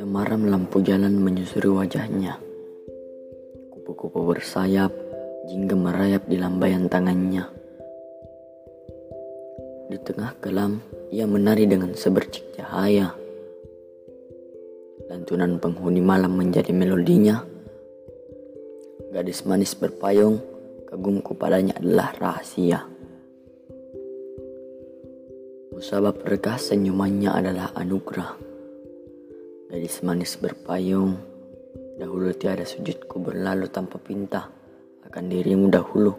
Temaram lampu jalan menyusuri wajahnya. Kupu-kupu bersayap, jingga merayap di lambaian tangannya. Di tengah kelam, ia menari dengan sebercik cahaya. Lantunan penghuni malam menjadi melodinya. Gadis manis berpayung, kagumku padanya adalah rahasia. Musabab regah senyumannya adalah anugerah. Gadis manis berpayung, dahulu tiada sujudku berlalu tanpa pinta akan dirimu dahulu.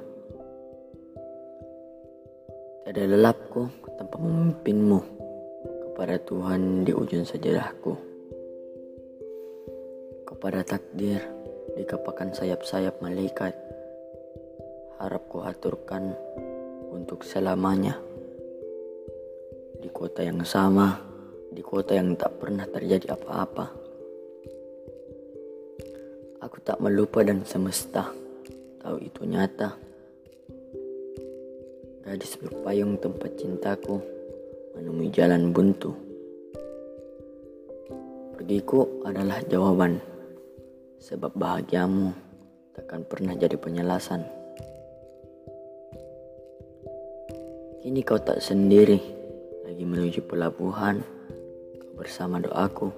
Tiada lelapku tanpa memimpinmu kepada Tuhan di ujung sajadahku. Kepada takdir dikapakan sayap-sayap malaikat. Harap ku aturkan untuk selamanya. Di kota yang sama, di kota yang tak pernah terjadi apa-apa. Aku tak melupa dan semesta tahu itu nyata. Gadis berpayung tempat cintaku menemui jalan buntu. Pergiku adalah jawaban, sebab bahagiamu takkan pernah jadi penjelasan. Kini kau tak sendiri, lagi menuju pelabuhan, bersama doaku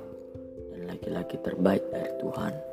dan laki-laki terbaik dari Tuhan.